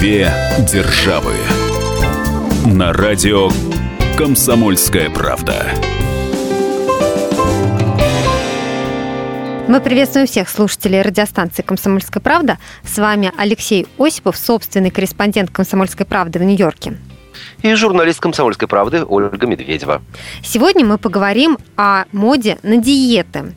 Две державы. На радио Комсомольская правда. Мы приветствуем всех слушателей радиостанции «Комсомольская правда». С вами Алексей Осипов, собственный корреспондент «Комсомольской правды» в Нью-Йорке. И журналист «Комсомольской правды» Ольга Медведева. Сегодня мы поговорим о моде на диеты.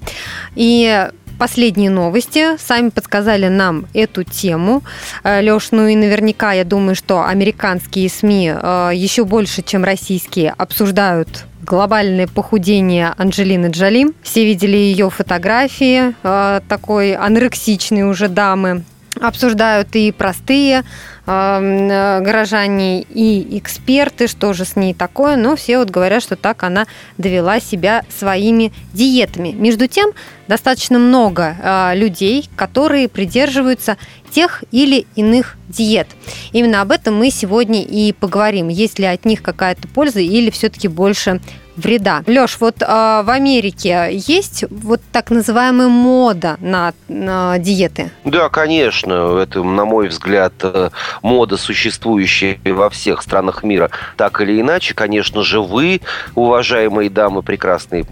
И последние новости сами подсказали нам эту тему. Э, Леш, ну и наверняка я думаю, что американские СМИ э, еще больше, чем российские, обсуждают глобальное похудение Анджелины Джоли. Все видели ее фотографии э, такой анорексичной уже дамы. Обсуждают и простые э, горожане, и эксперты, что же с ней такое, но все вот говорят, что так она довела себя своими диетами. Между тем, достаточно много э, людей, которые придерживаются тех или иных диет. Именно об этом мы сегодня и поговорим. Есть ли от них какая-то польза или все-таки больше вреда. Леш, вот э, в Америке есть вот так называемая мода на, на диеты? Да, конечно. Это, на мой взгляд, э, мода, существующая во всех странах мира, так или иначе. Конечно же, вы, уважаемые дамы, прекрасные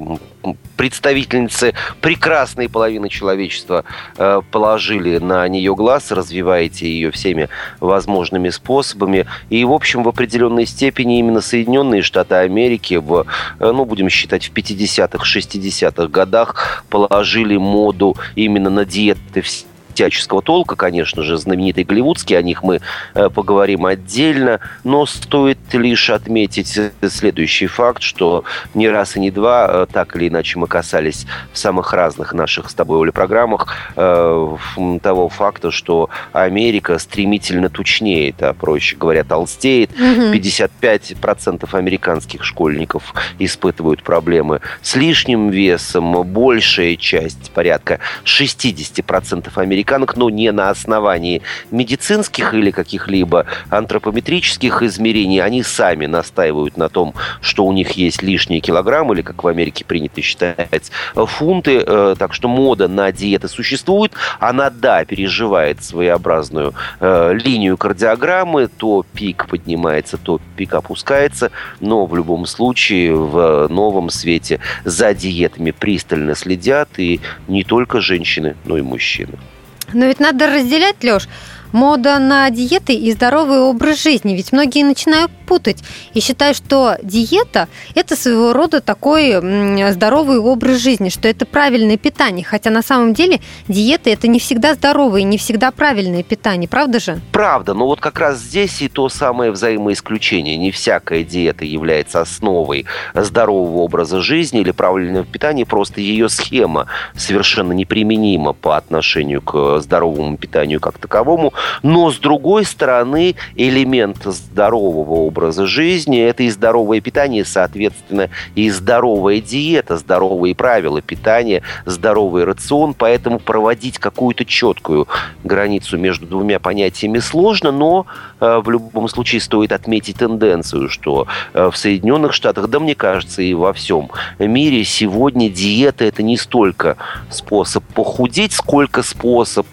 представительницы прекрасной половины человечества э, положили на нее глаз, развиваете ее всеми возможными способами. И, в общем, в определенной степени именно Соединенные Штаты Америки в, э, ну, будем считать, в 50-х, 60-х годах положили моду именно на диеты всяческого толка, конечно же, знаменитый голливудский, о них мы э, поговорим отдельно, но стоит лишь отметить следующий факт, что не раз и не два, э, так или иначе мы касались в самых разных наших с тобой, Оля, программах э, того факта, что Америка стремительно тучнеет, а проще говоря, толстеет. 55% американских школьников испытывают проблемы с лишним весом, большая часть, порядка 60% американцев американок, но не на основании медицинских или каких-либо антропометрических измерений. Они сами настаивают на том, что у них есть лишние килограммы, или, как в Америке принято считать, фунты. Э, так что мода на диеты существует. Она, да, переживает своеобразную э, линию кардиограммы. То пик поднимается, то пик опускается. Но в любом случае в новом свете за диетами пристально следят и не только женщины, но и мужчины. Но ведь надо разделять, Леш, мода на диеты и здоровый образ жизни. Ведь многие начинают путать и считают, что диета – это своего рода такой здоровый образ жизни, что это правильное питание. Хотя на самом деле диета – это не всегда здоровое, не всегда правильное питание. Правда же? Правда. Но вот как раз здесь и то самое взаимоисключение. Не всякая диета является основой здорового образа жизни или правильного питания. Просто ее схема совершенно неприменима по отношению к здоровому питанию как таковому. Но, с другой стороны, элемент здорового образа жизни – это и здоровое питание, соответственно, и здоровая диета, здоровые правила питания, здоровый рацион. Поэтому проводить какую-то четкую границу между двумя понятиями сложно, но э, в любом случае стоит отметить тенденцию, что э, в Соединенных Штатах, да мне кажется, и во всем мире сегодня диета – это не столько способ похудеть, сколько способ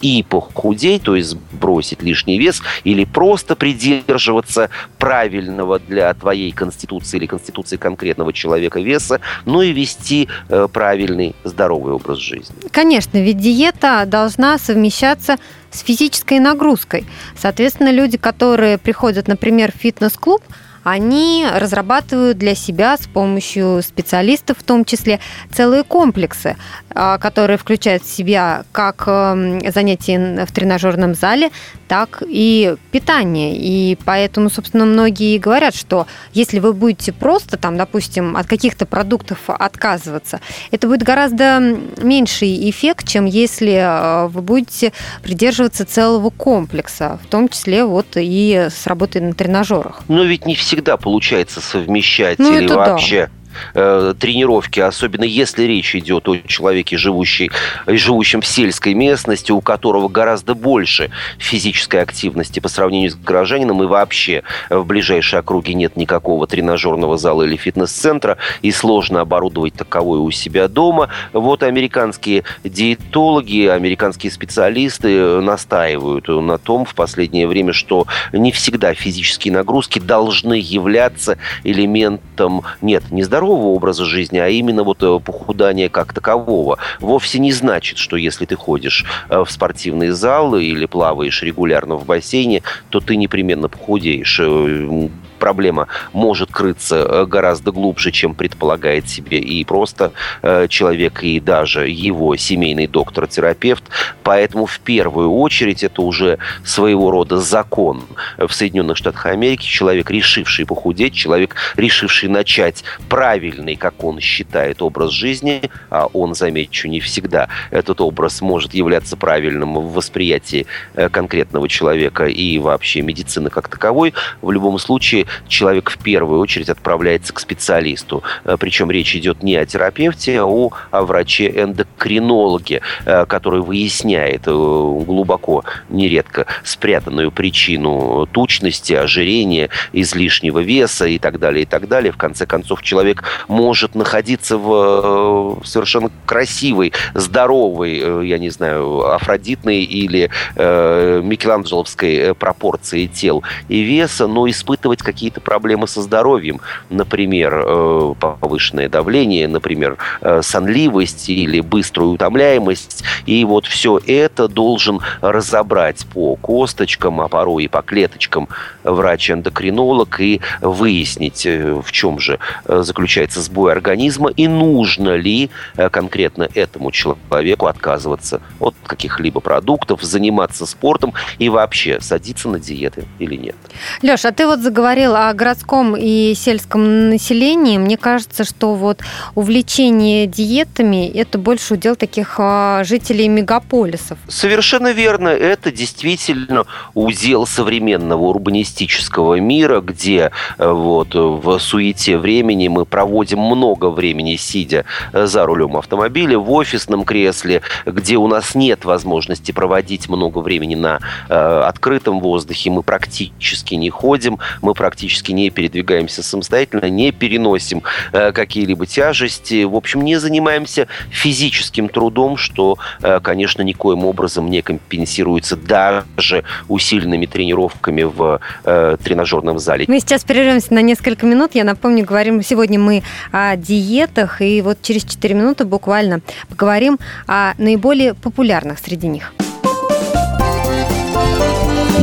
и похудеть, то есть бросить лишний вес, или просто придерживаться правильного для твоей конституции или конституции конкретного человека веса, но и вести э, правильный здоровый образ жизни. Конечно, ведь диета должна совмещаться с физической нагрузкой. Соответственно, люди, которые приходят, например, в фитнес-клуб, они разрабатывают для себя с помощью специалистов в том числе целые комплексы, а, которые включают в себя как эм, занятия в тренажерном зале, так и питание. И поэтому, собственно, многие говорят, что если вы будете просто, там, допустим, от каких-то продуктов отказываться, это будет гораздо меньший эффект, чем если э, вы будете придерживаться целого комплекса, в том числе вот и с работой на тренажерах. Но ведь не всегда получается совмещать ну, или вообще... Да э, тренировки, особенно если речь идет о человеке, живущий, живущем в сельской местности, у которого гораздо больше физической активности по сравнению с горожанином, и вообще в ближайшей округе нет никакого тренажерного зала или фитнес-центра, и сложно оборудовать таковое у себя дома. Вот американские диетологи, американские специалисты настаивают на том в последнее время, что не всегда физические нагрузки должны являться элементом, нет, не здорового образа жизни, а именно вот э, похудания как такового. Вовсе не значит, что если ты ходишь э, в спортивный зал или плаваешь регулярно в бассейне, то ты непременно похудеешь э, проблема может крыться э, гораздо глубже, чем предполагает себе и просто э, человек, и даже его семейный доктор-терапевт. Поэтому в первую очередь это уже своего рода закон в Соединенных Штатах Америки. Человек, решивший похудеть, человек, решивший начать правильный, как он считает, образ жизни, а он, замечу, не всегда этот образ может являться правильным в восприятии э, конкретного человека и вообще медицины как таковой, в любом случае человек в первую очередь отправляется к специалисту. Э, Причем речь идет не о терапевте, а о, о враче-эндокринологе, э, который выясняет э, глубоко, нередко спрятанную причину тучности, ожирения, излишнего веса и так далее, и так далее. В конце концов, человек может находиться в совершенно красивой, здоровой, я не знаю, афродитной или э, микеланджеловской пропорции тел и веса, но испытывать какие какие-то проблемы со здоровьем, например, э, повышенное давление, например, э, сонливость или быструю утомляемость. И вот все это должен разобрать по косточкам, а порой и по клеточкам врач-эндокринолог и выяснить, э, в чем же заключается сбой организма и нужно ли конкретно этому человеку отказываться от каких-либо продуктов, заниматься спортом и вообще садиться на диеты или нет. Леш, а ты вот заговорил о городском и сельском населении, мне кажется, что вот увлечение диетами – это больше удел таких а, жителей мегаполисов. Совершенно верно. Это действительно удел современного урбанистического мира, где э, вот в суете времени мы проводим много времени, сидя э, за рулем автомобиля, в офисном кресле, где у нас нет возможности проводить много времени на э, открытом воздухе, мы практически не ходим, мы практически практически не передвигаемся самостоятельно, не переносим э, какие-либо тяжести, в общем, не занимаемся физическим трудом, что, э, конечно, никоим образом не компенсируется даже усиленными тренировками в э, тренажерном зале. Мы сейчас прервемся на несколько минут. Я напомню, говорим сегодня мы о диетах, и вот через 4 минуты буквально поговорим о наиболее популярных среди них.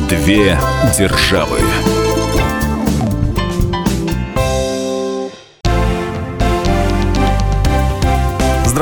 Две державы.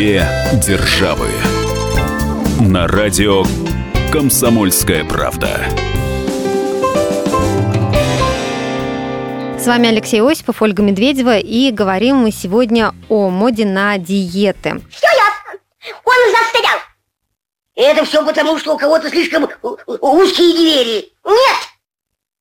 Две державы. На радио Комсомольская правда. С вами Алексей Осипов, Ольга Медведева, и говорим мы сегодня о моде на диеты. Все ясно. Он застрял. Это все потому, что у кого-то слишком узкие двери. Нет.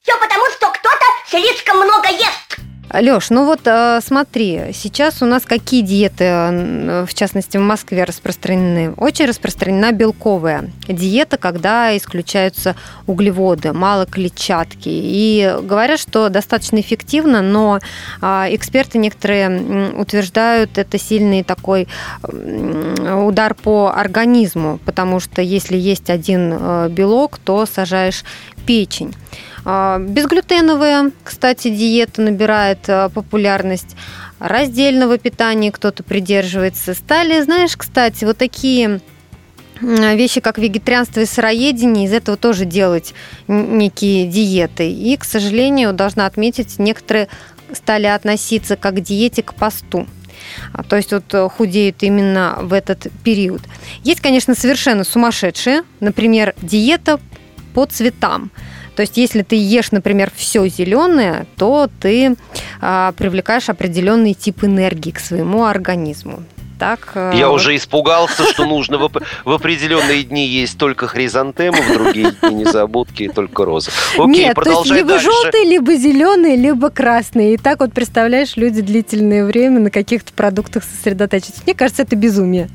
Все потому, что кто-то слишком много ест. Леш, ну вот э, смотри, сейчас у нас какие диеты, в частности в Москве, распространены? Очень распространена белковая диета, когда исключаются углеводы, мало клетчатки. И говорят, что достаточно эффективно, но а, эксперты некоторые утверждают, это сильный такой удар по организму, потому что если есть один э, белок, то сажаешь печень. А, безглютеновая, кстати, диета набирает а, популярность. Раздельного питания кто-то придерживается. Стали, знаешь, кстати, вот такие вещи, как вегетарианство и сыроедение, из этого тоже делать некие диеты. И, к сожалению, должна отметить, некоторые стали относиться как к диете к посту. А, то есть вот э, худеют именно в этот период. Есть, конечно, совершенно сумасшедшие, например, диета по цветам. То есть, если ты ешь, например, все зеленое, то ты а, привлекаешь определенный тип энергии к своему организму так... Э, Я уже испугался, что нужно в, в определенные дни есть только хризантемы, в другие дни незабудки только розы. Окей, Нет, то есть либо дальше. желтые, либо зеленые, либо красные. И так вот, представляешь, люди длительное время на каких-то продуктах сосредотачиваются. Мне кажется, это безумие.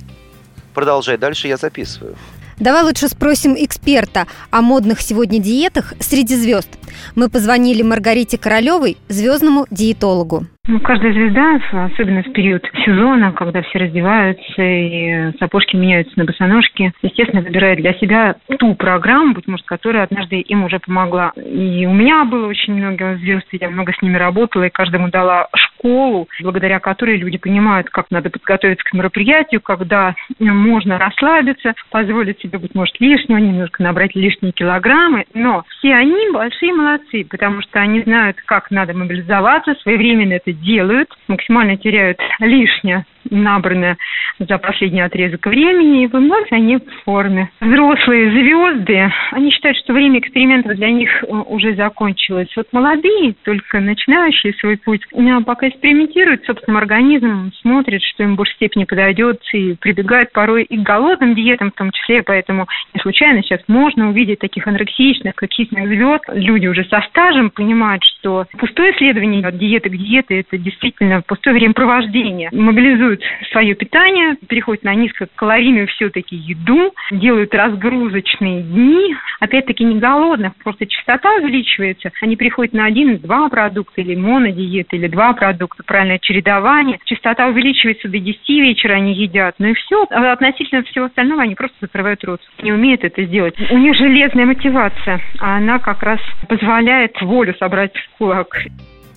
Продолжай дальше, я записываю. Давай лучше спросим эксперта о модных сегодня диетах среди звезд. Мы позвонили Маргарите Королевой, звездному диетологу. Ну, каждая звезда, особенно в период сезона, когда все раздеваются и сапожки меняются на босоножки, естественно, выбирает для себя ту программу, быть может, которая однажды им уже помогла. И у меня было очень много звезд, я много с ними работала, и каждому дала школу, благодаря которой люди понимают, как надо подготовиться к мероприятию, когда можно расслабиться, позволить себе, быть может, лишнего, немножко набрать лишние килограммы. Но все они большие молодцы, потому что они знают, как надо мобилизоваться, своевременно это делают, максимально теряют лишнее набранное за последний отрезок времени, и вновь они в форме. Взрослые звезды, они считают, что время экспериментов для них э, уже закончилось. Вот молодые, только начинающие свой путь, э, пока экспериментируют собственным организмом, смотрят, что им в большей степени подойдет, и прибегают порой и к голодным диетам в том числе, поэтому не случайно сейчас можно увидеть таких анорексичных, каких-то звезд. Люди уже со стажем понимают, что пустое исследование от диеты к диете – это действительно пустое времяпровождение. Мобилизуют регулируют свое питание, переходят на низкокалорийную все-таки еду, делают разгрузочные дни, опять-таки не голодных, просто частота увеличивается, они приходят на один-два продукта или монодиет, или два продукта, правильное чередование, частота увеличивается до 10 вечера, они едят, ну и все, а относительно всего остального они просто закрывают рот, не умеют это сделать. У них железная мотивация, а она как раз позволяет волю собрать в кулак.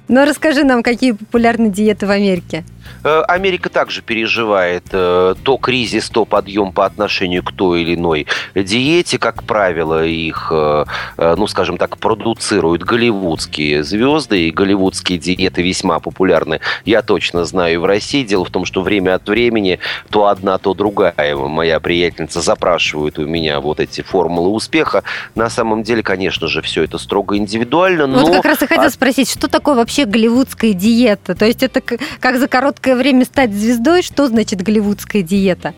Ну, расскажи нам, какие популярны диеты в Америке. Э, Америка также переживает э, то кризис, то подъем по отношению к той или иной диете. Как правило, их, э, ну, скажем так, продуцируют голливудские звезды, и голливудские диеты весьма популярны. Я точно знаю в России. Дело в том, что время от времени то одна, то другая моя приятельница запрашивает у меня вот эти формулы успеха. На самом деле, конечно же, все это строго индивидуально. Но... Вот как раз и хотела спросить, что такое вообще голливудская диета? То есть это как за короткое время стать звездой, что значит голливудская диета?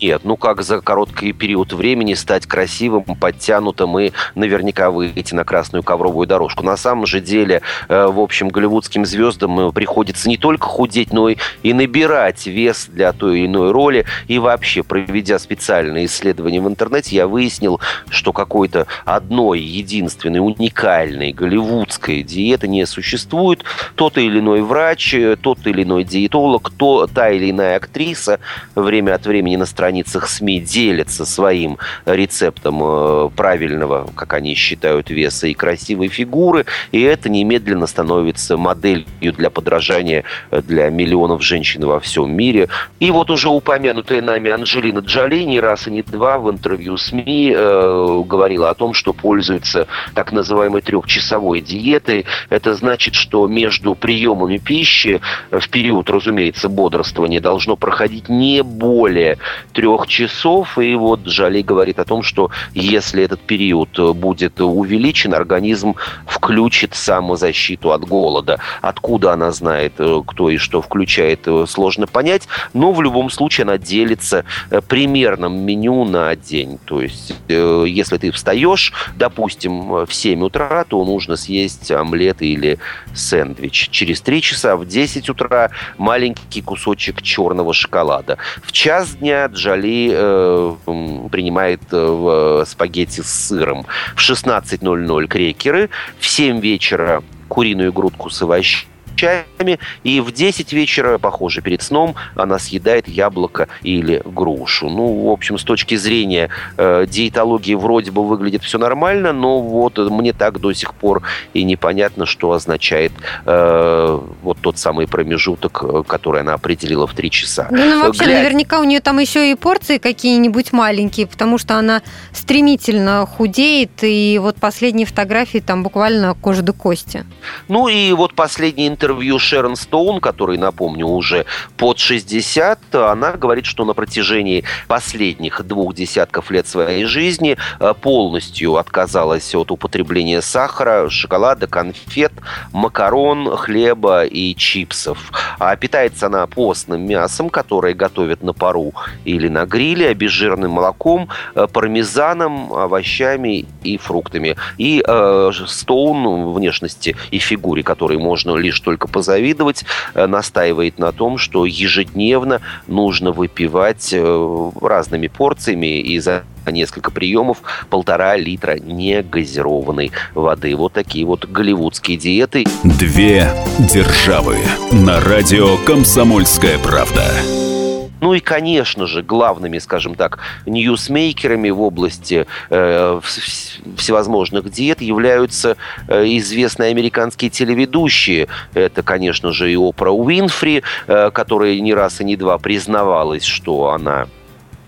Нет, ну как за короткий период времени стать красивым, подтянутым и наверняка выйти на красную ковровую дорожку. На самом же деле, э, в общем, голливудским звездам э, приходится не только худеть, но и, и набирать вес для той или иной роли. И вообще, проведя специальное исследование в интернете, я выяснил, что какой-то одной, единственной, уникальной голливудской диеты не существует. Тот или иной врач, э, тот или иной диетолог, то, та или иная актриса время от времени настраивает страницах СМИ делятся своим рецептом э, правильного, как они считают, веса и красивой фигуры, и это немедленно становится моделью для подражания э, для миллионов женщин во всем мире. И вот уже упомянутая нами Анджелина Джоли не раз и не два в интервью СМИ э, говорила о том, что пользуется так называемой трехчасовой диетой. Это значит, что между приемами пищи в период, разумеется, бодрствования должно проходить не более трех часов. И вот Жали говорит о том, что если этот период будет увеличен, организм включит самозащиту от голода. Откуда она знает, э, кто и что включает, э, сложно понять. Но в любом случае она делится э, примерным меню на день. То есть, если ты встаешь, допустим, в 7 утра, то нужно съесть омлет или сэндвич. Через 3 часа в 10 утра маленький кусочек черного шоколада. В час дня Джоли э, принимает э, спагетти с сыром. В 16.00 крекеры, в 7 вечера куриную грудку с овощами овощами, и в 10 вечера, похоже, перед сном она съедает яблоко или грушу. Ну, в общем, с точки зрения э, диетологии вроде бы выглядит все нормально, но вот мне так до сих пор и непонятно, что означает э, вот тот самый промежуток, э, который она определила в 3 часа. Ну, ну вообще, Гля... наверняка у нее там еще и порции какие-нибудь маленькие, потому что она стремительно худеет, и вот последние фотографии там буквально кожа до кости. Ну и вот последнее интервью Шерон Стоун, который, напомню, уже под 60, она говорит, что на протяжении последних двух десятков лет своей жизни э, полностью отказалась от употребления сахара, шоколада, конфет, макарон, хлеба и чипсов. А питается она постным мясом, которое готовят на пару или на гриле, обезжиренным молоком, э, пармезаном, овощами и фруктами. И э, Стоун внешности и фигуре, которой можно лишь только позавидовать, э, настаивает на том, что ежедневно нужно выпивать э, разными порциями и за несколько приемов полтора литра негазированной воды. Вот такие вот голливудские диеты. Две державы на радио «Комсомольская правда». Ну и, конечно же, главными, скажем так, ньюсмейкерами в области э, всевозможных диет являются э, известные американские телеведущие. Это, конечно же, и Опра Уинфри, э, которая не раз и не два признавалась, что она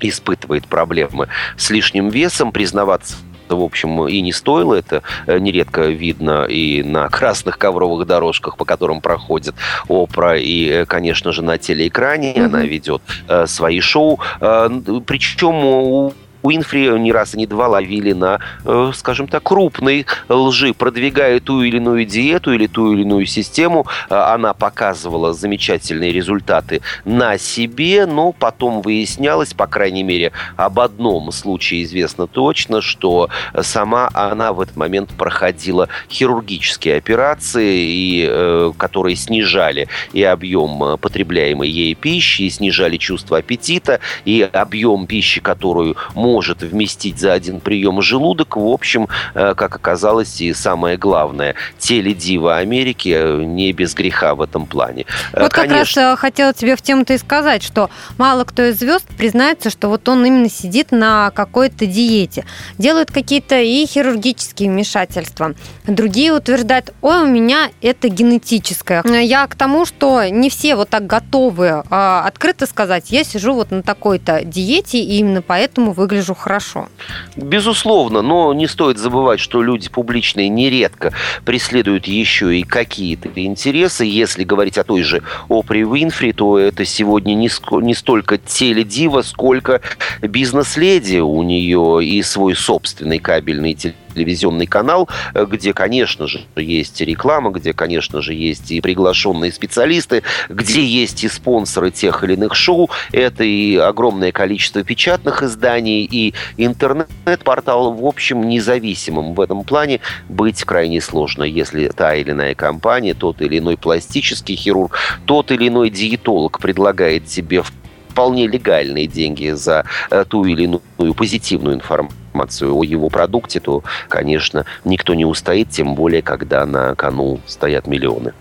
испытывает проблемы с лишним весом, признаваться в общем, и не стоило. Это э, нередко видно и на красных ковровых дорожках, по которым проходит опра, и, э, конечно же, на телеэкране mm-hmm. она ведет э, свои шоу. Э, причем у Уинфри не раз и не два ловили на, э, скажем так, крупной лжи, продвигая ту или иную диету или ту или иную систему. Э, она показывала замечательные результаты на себе, но потом выяснялось, по крайней мере, об одном случае известно точно, что сама она в этот момент проходила хирургические операции, и, э, которые снижали и объем потребляемой ей пищи, и снижали чувство аппетита, и объем пищи, которую может вместить за один прием желудок. В общем, э, как оказалось, и самое главное, теледива Америки э, не без греха в этом плане. Э, вот Конечно... как раз хотела тебе в тему-то и сказать, что мало кто из звезд признается, что вот он именно сидит на какой-то диете. Делают какие-то и хирургические вмешательства. Другие утверждают, ой, у меня это генетическое. Я к тому, что не все вот так готовы открыто сказать, я сижу вот на такой-то диете, и именно поэтому выгляжу вижу хорошо. Безусловно, но не стоит забывать, что люди публичные нередко преследуют еще и какие-то интересы. Если говорить о той же Опре Уинфри, то это сегодня не, не столько теледива, сколько бизнес-леди. У нее и свой собственный кабельный телевизор телевизионный канал, э, где, конечно же, есть реклама, где, конечно же, есть и приглашенные специалисты, где есть и спонсоры тех или иных шоу. Это и огромное количество печатных изданий, и интернет-портал, в общем, независимым в этом плане быть крайне сложно, если та или иная компания, тот или иной пластический хирург, тот или иной диетолог предлагает тебе вполне легальные деньги за э, ту или иную позитивную информацию информацию о его продукте, то, конечно, никто не устоит, тем более, когда на кону стоят миллионы.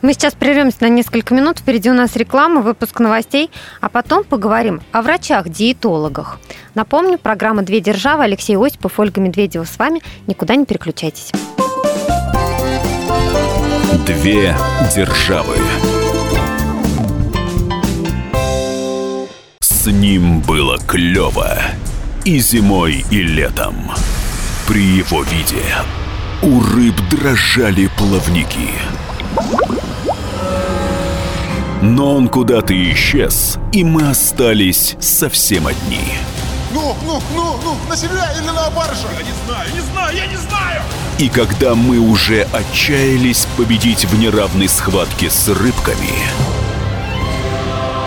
Мы сейчас прервемся на несколько минут. Впереди у нас реклама, выпуск новостей, а потом поговорим о врачах-диетологах. Напомню, программа «Две державы». Алексей Осипов, Ольга Медведева с вами. Никуда не переключайтесь. Две державы. С ним было клево и зимой, и летом. При его виде у рыб дрожали плавники. Но он куда-то исчез, и мы остались совсем одни. Ну, ну, ну, ну, на себя или на баржу? Я не знаю, не знаю, я не знаю! И когда мы уже отчаялись победить в неравной схватке с рыбками,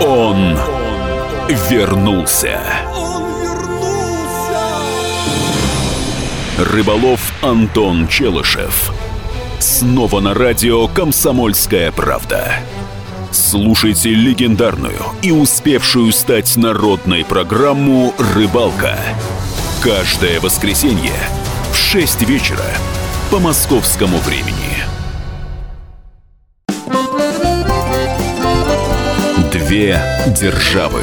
он вернулся. Рыболов Антон Челышев. Снова на радио «Комсомольская правда». Слушайте легендарную и успевшую стать народной программу «Рыбалка». Каждое воскресенье в 6 вечера по московскому времени. Две державы.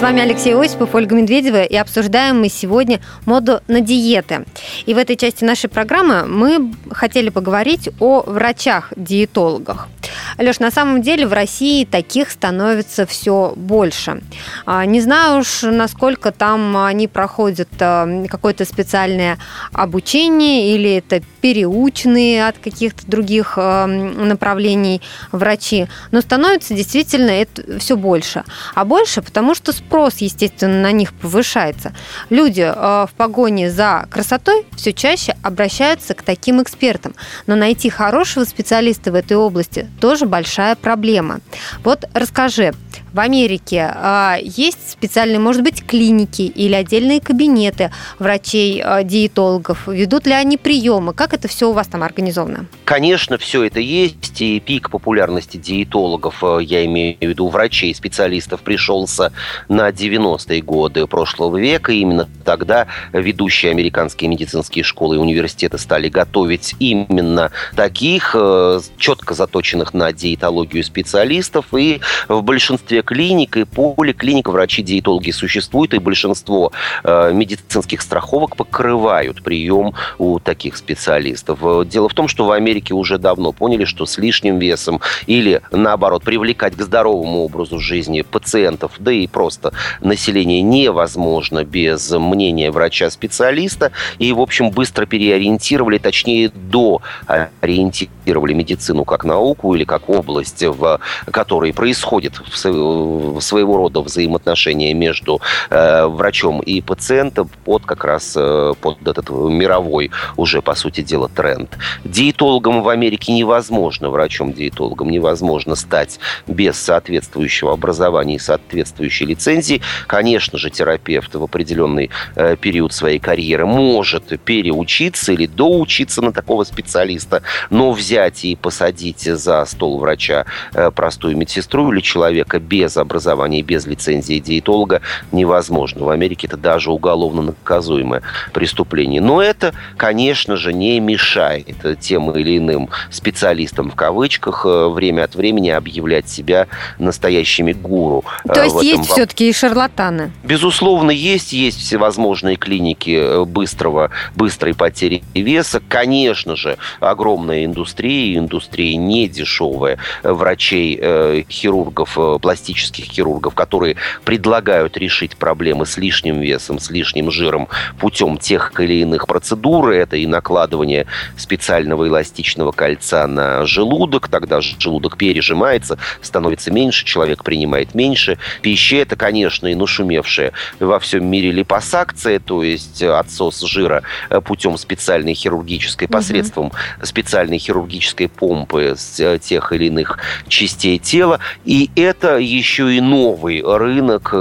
С вами Алексей Осипов, Ольга Медведева, и обсуждаем мы сегодня моду на диеты. И в этой части нашей программы мы хотели поговорить о врачах-диетологах. Леш, на самом деле в России таких становится все больше. А, не знаю уж, насколько там они проходят а, какое-то специальное обучение или это переученные от каких-то других а, направлений врачи, но становится действительно это все больше. А больше, потому что спрос, естественно, на них повышается. Люди в погоне за красотой все чаще обращаются к таким экспертам. Но найти хорошего специалиста в этой области тоже большая проблема. Вот расскажи, в Америке а, есть специальные, может быть, клиники или отдельные кабинеты врачей-диетологов? А, Ведут ли они приемы? Как это все у вас там организовано? Конечно, все это есть, и пик популярности диетологов, а, я имею в виду врачей, специалистов, пришелся на 90-е годы прошлого века. И именно тогда ведущие американские медицинские школы и университеты стали готовить именно таких четко заточенных на диетологию специалистов, и в большинстве клиник и поликлиник врачи-диетологи существуют, и большинство э, медицинских страховок покрывают прием у таких специалистов. Дело в том, что в Америке уже давно поняли, что с лишним весом или, наоборот, привлекать к здоровому образу жизни пациентов, да и просто население невозможно без мнения врача-специалиста, и, в общем, быстро переориентировали, точнее, доориентировали медицину как науку или как область, в которой происходит своего рода взаимоотношения между э, врачом и пациентом под как раз э, под этот мировой уже, по сути дела, тренд. Диетологом в Америке невозможно, врачом-диетологом невозможно стать без соответствующего образования и соответствующей лицензии. Конечно же, терапевт в определенный э, период своей карьеры может переучиться или доучиться на такого специалиста, но взять и посадить за стол врача э, простую медсестру или человека без образования и без лицензии диетолога невозможно. В Америке это даже уголовно наказуемое преступление. Но это, конечно же, не мешает тем или иным специалистам в кавычках э, время от времени объявлять себя настоящими гуру. Э, То есть есть все-таки и шарлатаны? Безусловно, есть. Есть всевозможные клиники э, быстрого, быстрой потери веса. Конечно же, огромная индустрия, индустрия не дешевая. Врачей, хирургов, пластических хирургов, которые предлагают решить проблемы с лишним весом, с лишним жиром путем тех или иных процедур. Это и накладывание специального эластичного кольца на желудок, тогда желудок пережимается, становится меньше, человек принимает меньше пищи. Это, конечно, и нашумевшая во всем мире липосакция, то есть отсос жира путем специальной хирургической, посредством угу. специальной хирургической помпы с тех или иных частей тела. И это еще и новый рынок,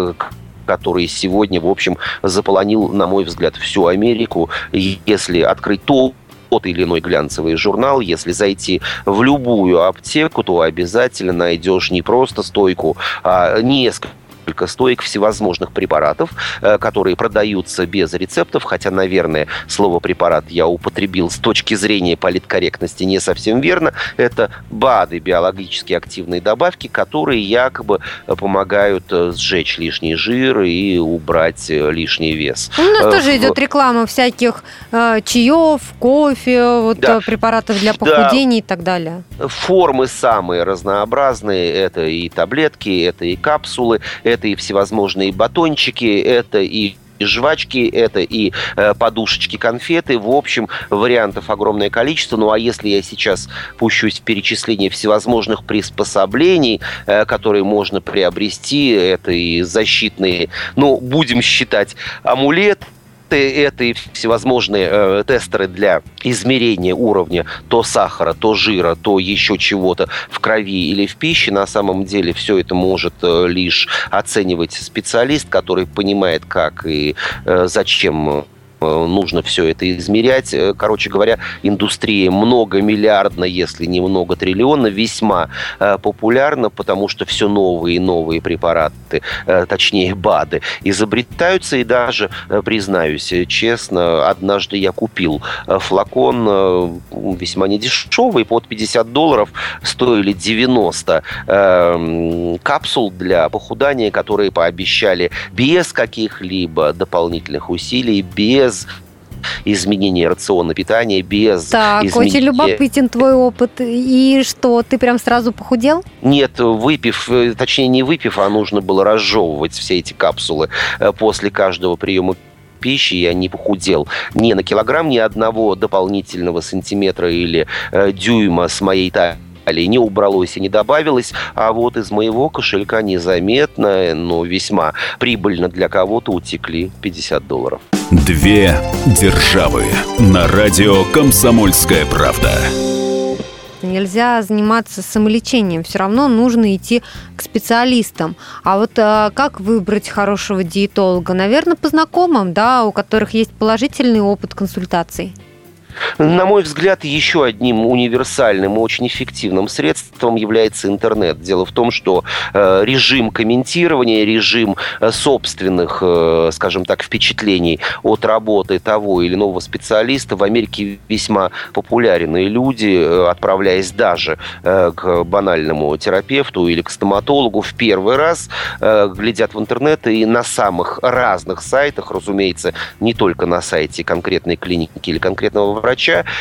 который сегодня, в общем, заполонил, на мой взгляд, всю Америку. Если открыть то тот или иной глянцевый журнал, если зайти в любую аптеку, то обязательно найдешь не просто стойку, а несколько несколько стоек всевозможных препаратов, э, которые продаются без рецептов, хотя, наверное, слово «препарат» я употребил с точки зрения политкорректности не совсем верно. Это БАДы, биологически активные добавки, которые якобы помогают э, сжечь лишний жир и убрать э, лишний вес. У нас тоже идет реклама всяких э, чаев, кофе, вот, да. препаратов для похудения да. и так далее. Формы самые разнообразные. Это и таблетки, это и капсулы, это это и всевозможные батончики, это и и жвачки, это и э, подушечки, конфеты. В общем, вариантов огромное количество. Ну а если я сейчас пущусь в перечисление всевозможных приспособлений, э, которые можно приобрести, это и защитные, ну, будем считать, амулет, это и всевозможные э, тестеры для измерения уровня то сахара, то жира, то еще чего-то в крови или в пище. На самом деле все это может э, лишь оценивать специалист, который понимает, как и э, зачем нужно все это измерять. Короче говоря, индустрия многомиллиардна, если не много триллиона, весьма популярна, потому что все новые и новые препараты, точнее БАДы, изобретаются. И даже, признаюсь честно, однажды я купил флакон весьма недешевый, под 50 долларов стоили 90 капсул для похудания, которые пообещали без каких-либо дополнительных усилий, без изменения рациона питания, без Так, изменения... очень любопытен твой опыт. И что, ты прям сразу похудел? Нет, выпив, э, точнее не выпив, а нужно было разжевывать все эти капсулы э, после каждого приема пищи я не похудел ни на килограмм, ни одного дополнительного сантиметра или э, дюйма с моей талии не убралось и не добавилось, а вот из моего кошелька незаметно, но весьма прибыльно для кого-то утекли 50 долларов. Две державы на радио «Комсомольская правда». Нельзя заниматься самолечением, все равно нужно идти к специалистам. А вот а, как выбрать хорошего диетолога? Наверное, по знакомым, да, у которых есть положительный опыт консультаций. На мой взгляд, еще одним универсальным и очень эффективным средством является интернет. Дело в том, что э, режим комментирования, режим э, собственных, э, скажем так, впечатлений от работы того или иного специалиста в Америке весьма популярен. И люди, отправляясь даже к банальному терапевту или к стоматологу в первый раз, глядят в интернет и на самых разных сайтах, разумеется, не только на сайте конкретной клиники или конкретного врача,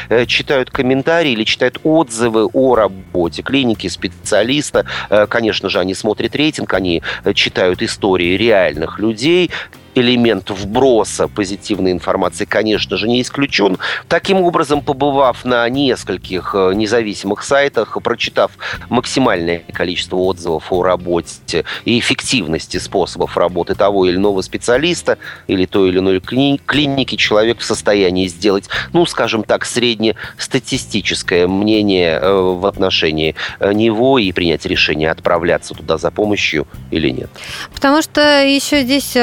э, читают комментарии или читают отзывы о работе клиники, специалиста. Э, конечно же, они смотрят рейтинг, они э, читают истории реальных людей, элемент вброса позитивной информации, конечно же, не исключен. Таким образом, побывав на нескольких э, независимых сайтах, прочитав максимальное количество отзывов о работе и эффективности способов работы того или иного специалиста или той или иной клиники, человек в состоянии сделать, ну, скажем так, среднестатистическое мнение э, в отношении э, него и принять решение, отправляться туда за помощью или нет. Потому что еще здесь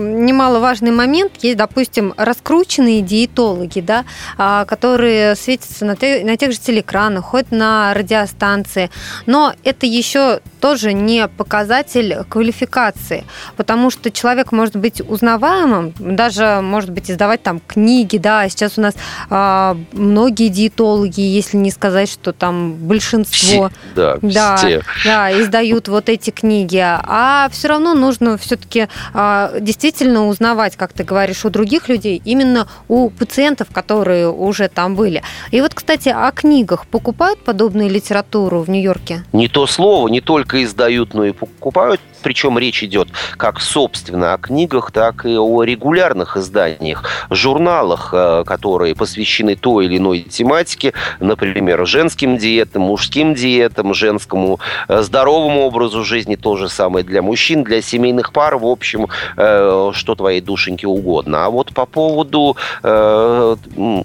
немаловажный момент. Есть, допустим, раскрученные диетологи, да, а, которые светятся на, те, на тех же телекранах, ходят на радиостанции. Но это еще тоже не показатель квалификации, потому что человек может быть узнаваемым, даже может быть издавать там книги, да, сейчас у нас а, многие диетологи, если не сказать, что там большинство, все, да, да, все. да, издают вот эти книги, а все равно нужно все-таки а, действительно узнавать, как ты говоришь, у других людей, именно у пациентов, которые уже там были. И вот, кстати, о книгах покупают подобную литературу в Нью-Йорке? Не то слово, не только издают, но и покупают. Причем речь идет как, собственно, о книгах, так и о регулярных изданиях, журналах, э, которые посвящены той или иной тематике, например, женским диетам, мужским диетам, женскому э, здоровому образу жизни, то же самое для мужчин, для семейных пар, в общем, э, что твоей душеньке угодно. А вот по поводу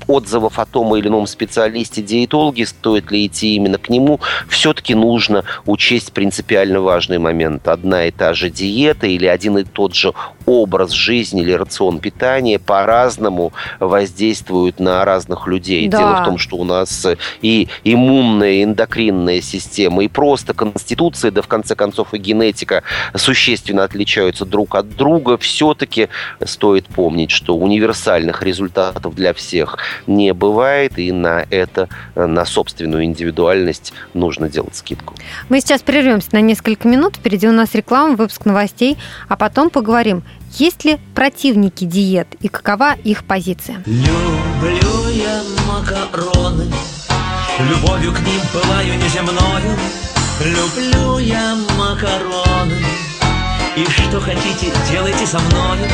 отзывов о том или ином специалисте, диетологе, стоит ли идти именно к нему, все-таки нужно учесть принципиально важный момент. Одна и та же диета или один и тот же образ жизни или рацион питания по-разному воздействуют на разных людей. Да. Дело в том, что у нас и иммунная, и эндокринная система, и просто конституция, да в конце концов и генетика существенно отличаются друг от друга. Все-таки стоит помнить, что универсальных результатов для всех не бывает, и на это, на собственную индивидуальность нужно делать скидку. Мы сейчас прервемся на несколько минут. Впереди у нас реклама, выпуск новостей, а потом поговорим, есть ли противники диет и какова их позиция? Люблю я макароны, любовью к ним пылаю неземною. Люблю я макароны, и что хотите, делайте со мною.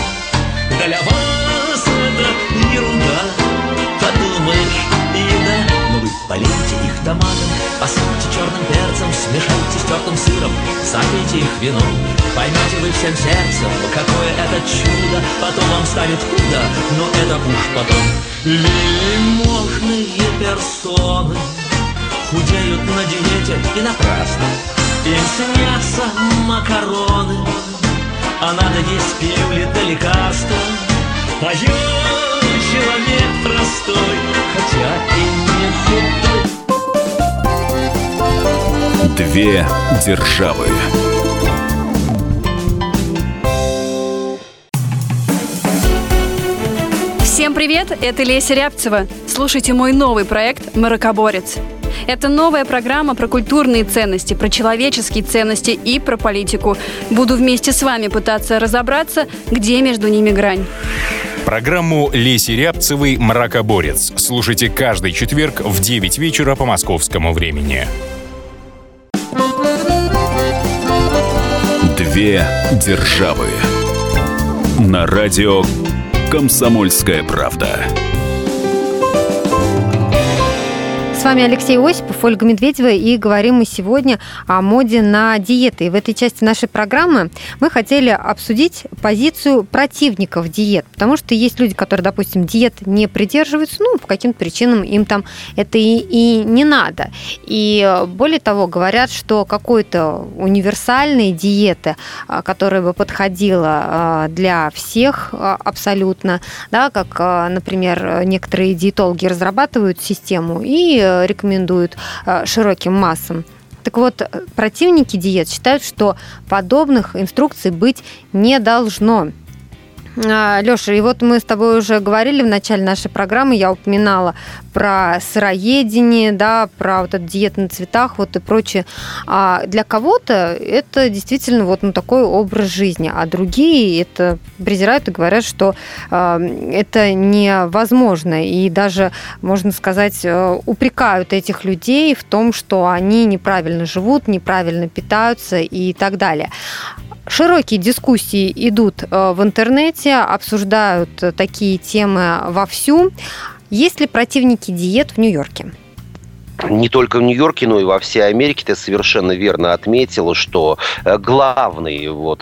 Для вас это ерунда, подумаешь, полейте их томатом, посыпьте черным перцем, смешайте с тертым сыром, запейте их вином. Поймете вы всем сердцем, какое это чудо, потом вам станет худо, но это уж потом. Вельможные персоны худеют на диете и напрасно. Им снятся макароны, а надо есть пилюли да лекарства. Поют человек простой, хотя и не худой. Две державы. Всем привет, это Леся Рябцева. Слушайте мой новый проект «Маракоборец». Это новая программа про культурные ценности, про человеческие ценности и про политику. Буду вместе с вами пытаться разобраться, где между ними грань. Программу Леси Рябцевой «Мракоборец». Слушайте каждый четверг в 9 вечера по московскому времени. Две державы. На радио «Комсомольская правда». С вами Алексей Осипов, Ольга Медведева, и говорим мы сегодня о моде на диеты. И в этой части нашей программы мы хотели обсудить позицию противников диет, потому что есть люди, которые, допустим, диет не придерживаются, ну, по каким-то причинам им там это и, и не надо. И более того, говорят, что какой-то универсальной диеты, а, которая бы подходила а, для всех а, абсолютно, да, как, например, некоторые диетологи разрабатывают систему и рекомендуют э, широким массам. Так вот, противники диет считают, что подобных инструкций быть не должно. А, Леша, и вот мы с тобой уже говорили в начале нашей программы, я упоминала про сыроедение, да, про вот этот диет на цветах, вот и прочее. А для кого-то это действительно вот ну, такой образ жизни, а другие это презирают и говорят, что э, это невозможно. И даже, можно сказать, э, упрекают этих людей в том, что они неправильно живут, неправильно питаются и так далее. Широкие дискуссии идут э, в интернете, обсуждают такие темы вовсю. Есть ли противники диет в Нью-Йорке? Не только в Нью-Йорке, но и во всей Америке ты совершенно верно отметила, что э, главный вот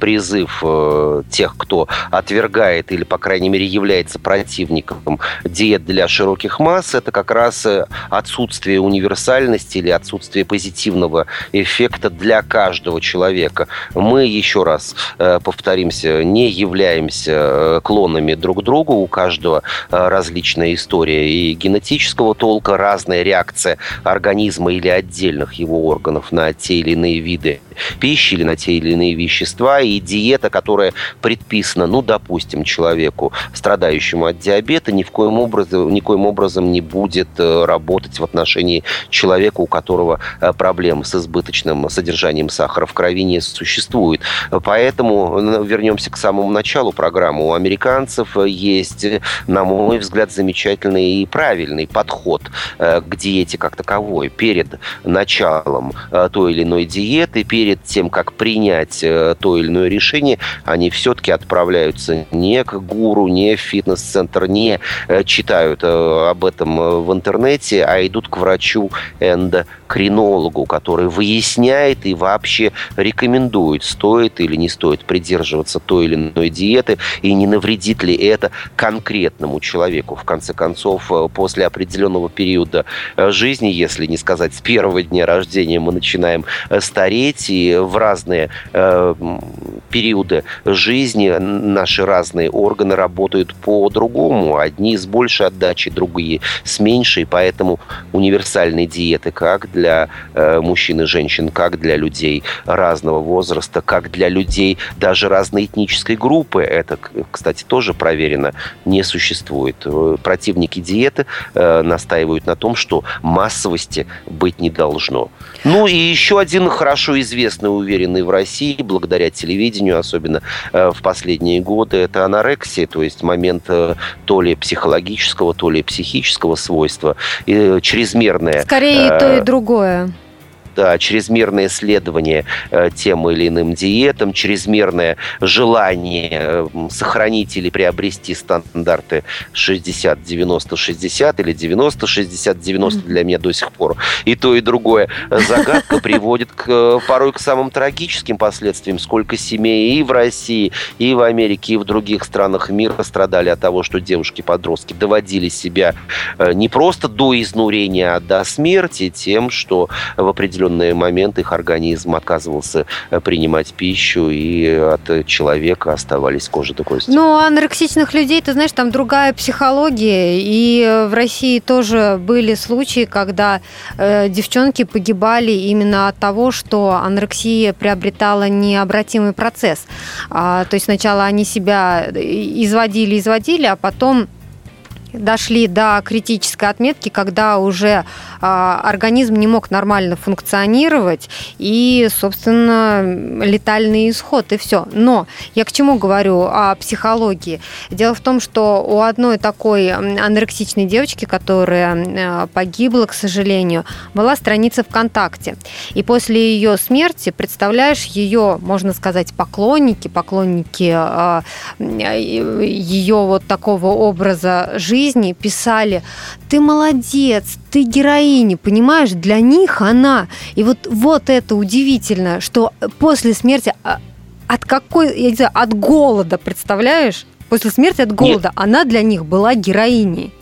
призыв э, тех, кто отвергает или, по крайней мере, является противником диет для широких масс, это как раз э, отсутствие универсальности или отсутствие позитивного эффекта для каждого человека. Мы, еще раз повторимся, не являемся клонами друг другу, у каждого различная история и генетического толка, разная реакция реакция организма или отдельных его органов на те или иные виды пищи или на те или иные вещества, и диета, которая предписана, ну, допустим, человеку, страдающему от диабета, ни в коем образом, никоим образом не будет э, работать в отношении человека, у которого э, проблем с избыточным содержанием сахара в крови не существует. Поэтому вернемся к самому началу программы. У американцев есть, на мой взгляд, замечательный и правильный подход э, к диете как таковой. Перед началом той или иной диеты, перед тем, как принять э, то или иное решение, они все-таки отправляются не к гуру, не в фитнес-центр, не э, читают э, об этом в интернете, а идут к врачу эндокринологу, который выясняет и вообще рекомендует, стоит или не стоит придерживаться той или иной диеты, и не навредит ли это конкретному человеку. В конце концов, после определенного периода жизни, если не сказать с первого дня рождения, мы начинаем стареть, и в разные э, периоды жизни наши разные органы работают по-другому. Одни с большей отдачей, другие с меньшей. Поэтому универсальные диеты как для э, мужчин и женщин, как для людей разного возраста, как для людей даже разной этнической группы. Это, кстати, тоже проверено, не существует. Э, противники диеты э, настаивают на том, что массовости быть не должно. Ну и еще один хорошо известный, уверенный в России, благодаря телевидению, особенно э, в последние годы, это анорексия, то есть момент э, то ли психологического, то ли психического свойства, и чрезмерное. Скорее и то, и другое да, чрезмерное исследование э, тем или иным диетам, чрезмерное желание э, сохранить или приобрести стандарты 60-90-60 или 90-60-90 для меня до сих пор. И то, и другое. Загадка приводит к, э, порой к самым трагическим последствиям. Сколько семей и в России, и в Америке, и в других странах мира страдали от того, что девушки-подростки доводили себя не просто до изнурения, а до смерти тем, что в определенном определенный момент их организм отказывался принимать пищу, и от человека оставались кожа до кости. Ну, анорексичных людей, ты знаешь, там другая психология, и в России тоже были случаи, когда э, девчонки погибали именно от того, что анорексия приобретала необратимый процесс. А, то есть сначала они себя изводили, изводили, а потом дошли до критической отметки, когда уже э, организм не мог нормально функционировать и, собственно, летальный исход и все. Но я к чему говорю о психологии? Дело в том, что у одной такой анорексичной девочки, которая э, погибла, к сожалению, была страница ВКонтакте. И после ее смерти, представляешь, ее, можно сказать, поклонники, поклонники э, ее вот такого образа жизни, жизни писали, ты молодец, ты героиня, понимаешь, для них она. И вот, вот это удивительно, что после смерти а, от какой, я не знаю, от голода, представляешь? После смерти от голода Нет. она для них была героиней.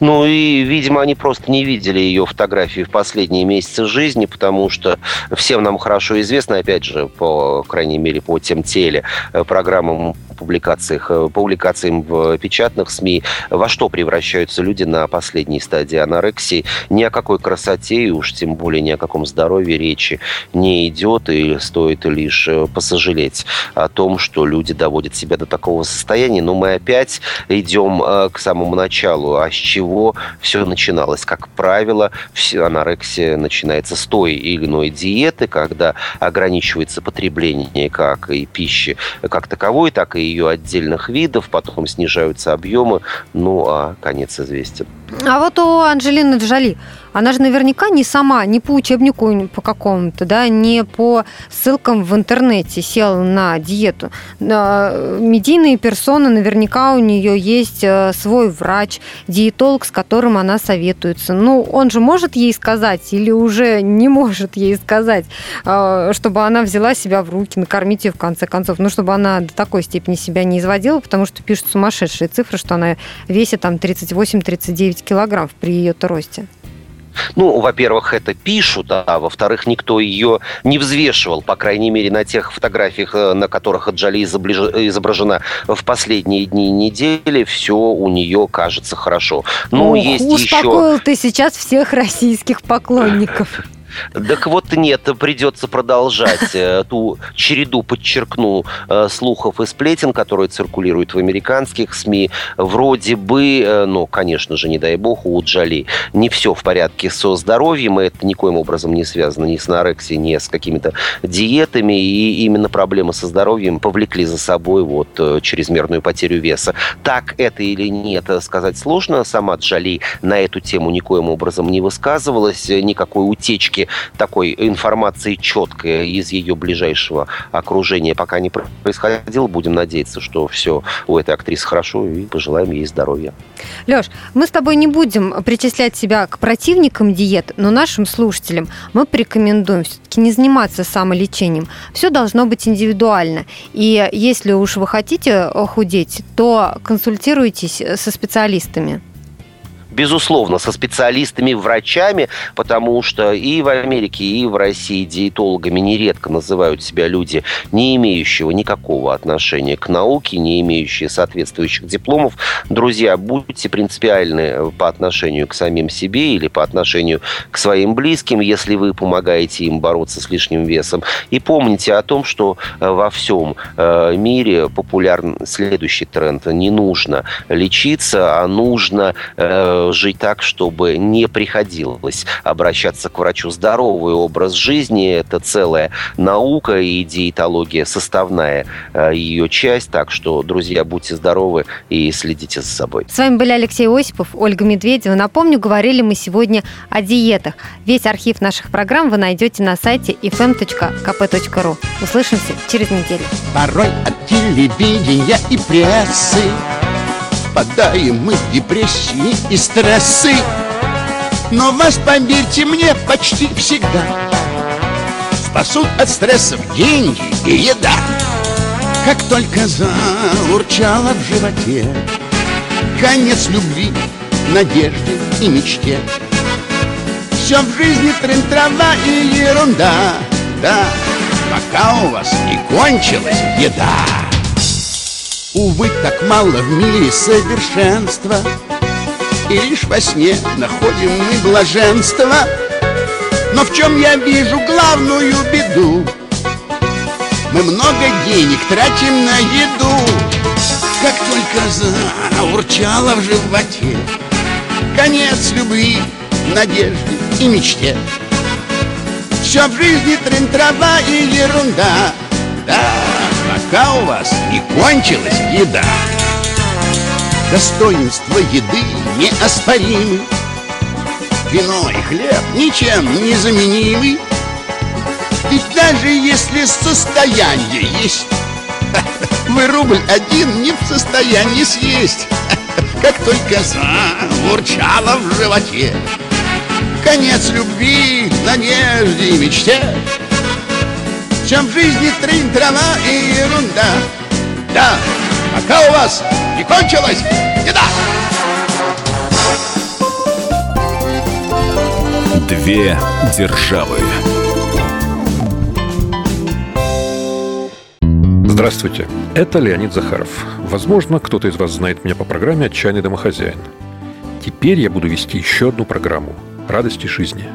Ну и, видимо, они просто не видели ее фотографии в последние месяцы жизни, потому что всем нам хорошо известно, опять же, по крайней мере, по тем теле э, программам публикациях, э, публикациям в печатных СМИ, во что превращаются люди на последней стадии анорексии. Ни о какой красоте и уж тем более ни о каком здоровье речи не идет, и стоит лишь э, посожалеть о том, что люди доводят себя до такого состояния. Но мы опять идем к самому началу. А с чего все начиналось? Как правило, анорексия начинается с той или иной диеты, когда ограничивается потребление как и пищи как таковой, так и ее отдельных видов, потом снижаются объемы, ну а конец известен. А вот у Анджелины Джоли она же наверняка не сама, не по учебнику по какому-то, да, не по ссылкам в интернете села на диету. Медийные персоны, наверняка у нее есть э, свой врач, диетолог, с которым она советуется. Ну, он же может ей сказать или уже не может ей сказать, э, чтобы она взяла себя в руки, накормить ее в конце концов. Ну, чтобы она до такой степени себя не изводила, потому что пишут сумасшедшие цифры, что она весит там 38-39 килограмм при ее-то росте. Ну, во-первых, это пишут, а во-вторых, никто ее не взвешивал, по крайней мере, на тех фотографиях, э, на которых Джоли изображена в последние дни недели, все у нее кажется хорошо. Но Ох, есть успокоил еще... ты сейчас всех российских поклонников. Так вот нет, придется продолжать э, ту череду, подчеркну, э, слухов и сплетен, которые циркулируют в американских СМИ. Вроде бы, э, ну, конечно же, не дай бог, у Джоли не все в порядке со здоровьем, и это никоим образом не связано ни с анорексией, ни с какими-то диетами, и именно проблемы со здоровьем повлекли за собой вот чрезмерную потерю веса. Так это или нет, сказать сложно. Сама Джоли на эту тему никоим образом не высказывалась, никакой утечки такой информации четкой из ее ближайшего окружения пока не происходило. Будем надеяться, что все у этой актрисы хорошо и пожелаем ей здоровья. Леш, мы с тобой не будем причислять себя к противникам диет, но нашим слушателям мы порекомендуем все-таки не заниматься самолечением. Все должно быть индивидуально. И если уж вы хотите худеть, то консультируйтесь со специалистами безусловно, со специалистами, врачами, потому что и в Америке, и в России диетологами нередко называют себя люди, не имеющие никакого отношения к науке, не имеющие соответствующих дипломов. Друзья, будьте принципиальны по отношению к самим себе или по отношению к своим близким, если вы помогаете им бороться с лишним весом. И помните о том, что э, во всем э, мире популярен следующий тренд. Не нужно лечиться, а нужно э, жить так, чтобы не приходилось обращаться к врачу. Здоровый образ жизни – это целая наука и диетология составная э, ее часть. Так что, друзья, будьте здоровы и следите за собой. С вами были Алексей Осипов, Ольга Медведева. Напомню, говорили мы сегодня о диетах. Весь архив наших программ вы найдете на сайте fm.kp.ru. Услышимся через неделю. Порой от телевидения и прессы Впадаем мы в депрессии и стрессы. Но вас, поверьте мне, почти всегда Спасут от стрессов деньги и еда. Как только заурчало в животе Конец любви, надежде и мечте. Все в жизни трын-трава и ерунда Да, пока у вас не кончилась еда Увы, так мало в мире совершенства И лишь во сне находим мы блаженство. Но в чем я вижу главную беду? Мы много денег тратим на еду. Как только заурчало в животе Конец любви, надежды и мечте. Все в жизни трын-трава и ерунда. Да, пока у вас не кончилась еда. Достоинство еды неоспоримы. Вино и хлеб ничем не заменимы. Ведь даже если состояние есть Вы рубль один не в состоянии съесть. Как только заурчало в животе. Конец любви, надежде и мечте Чем в жизни трынь, трава и ерунда Да, пока у вас не кончилась еда Две державы. Здравствуйте, это Леонид Захаров. Возможно, кто-то из вас знает меня по программе «Отчаянный домохозяин». Теперь я буду вести еще одну программу «Радости жизни».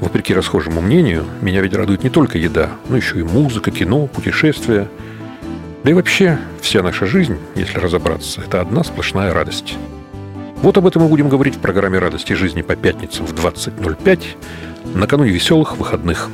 Вопреки расхожему мнению, меня ведь радует не только еда, но еще и музыка, кино, путешествия. Да и вообще, вся наша жизнь, если разобраться, это одна сплошная радость. Вот об этом мы будем говорить в программе «Радости жизни» по пятницам в 20.05 накануне веселых выходных.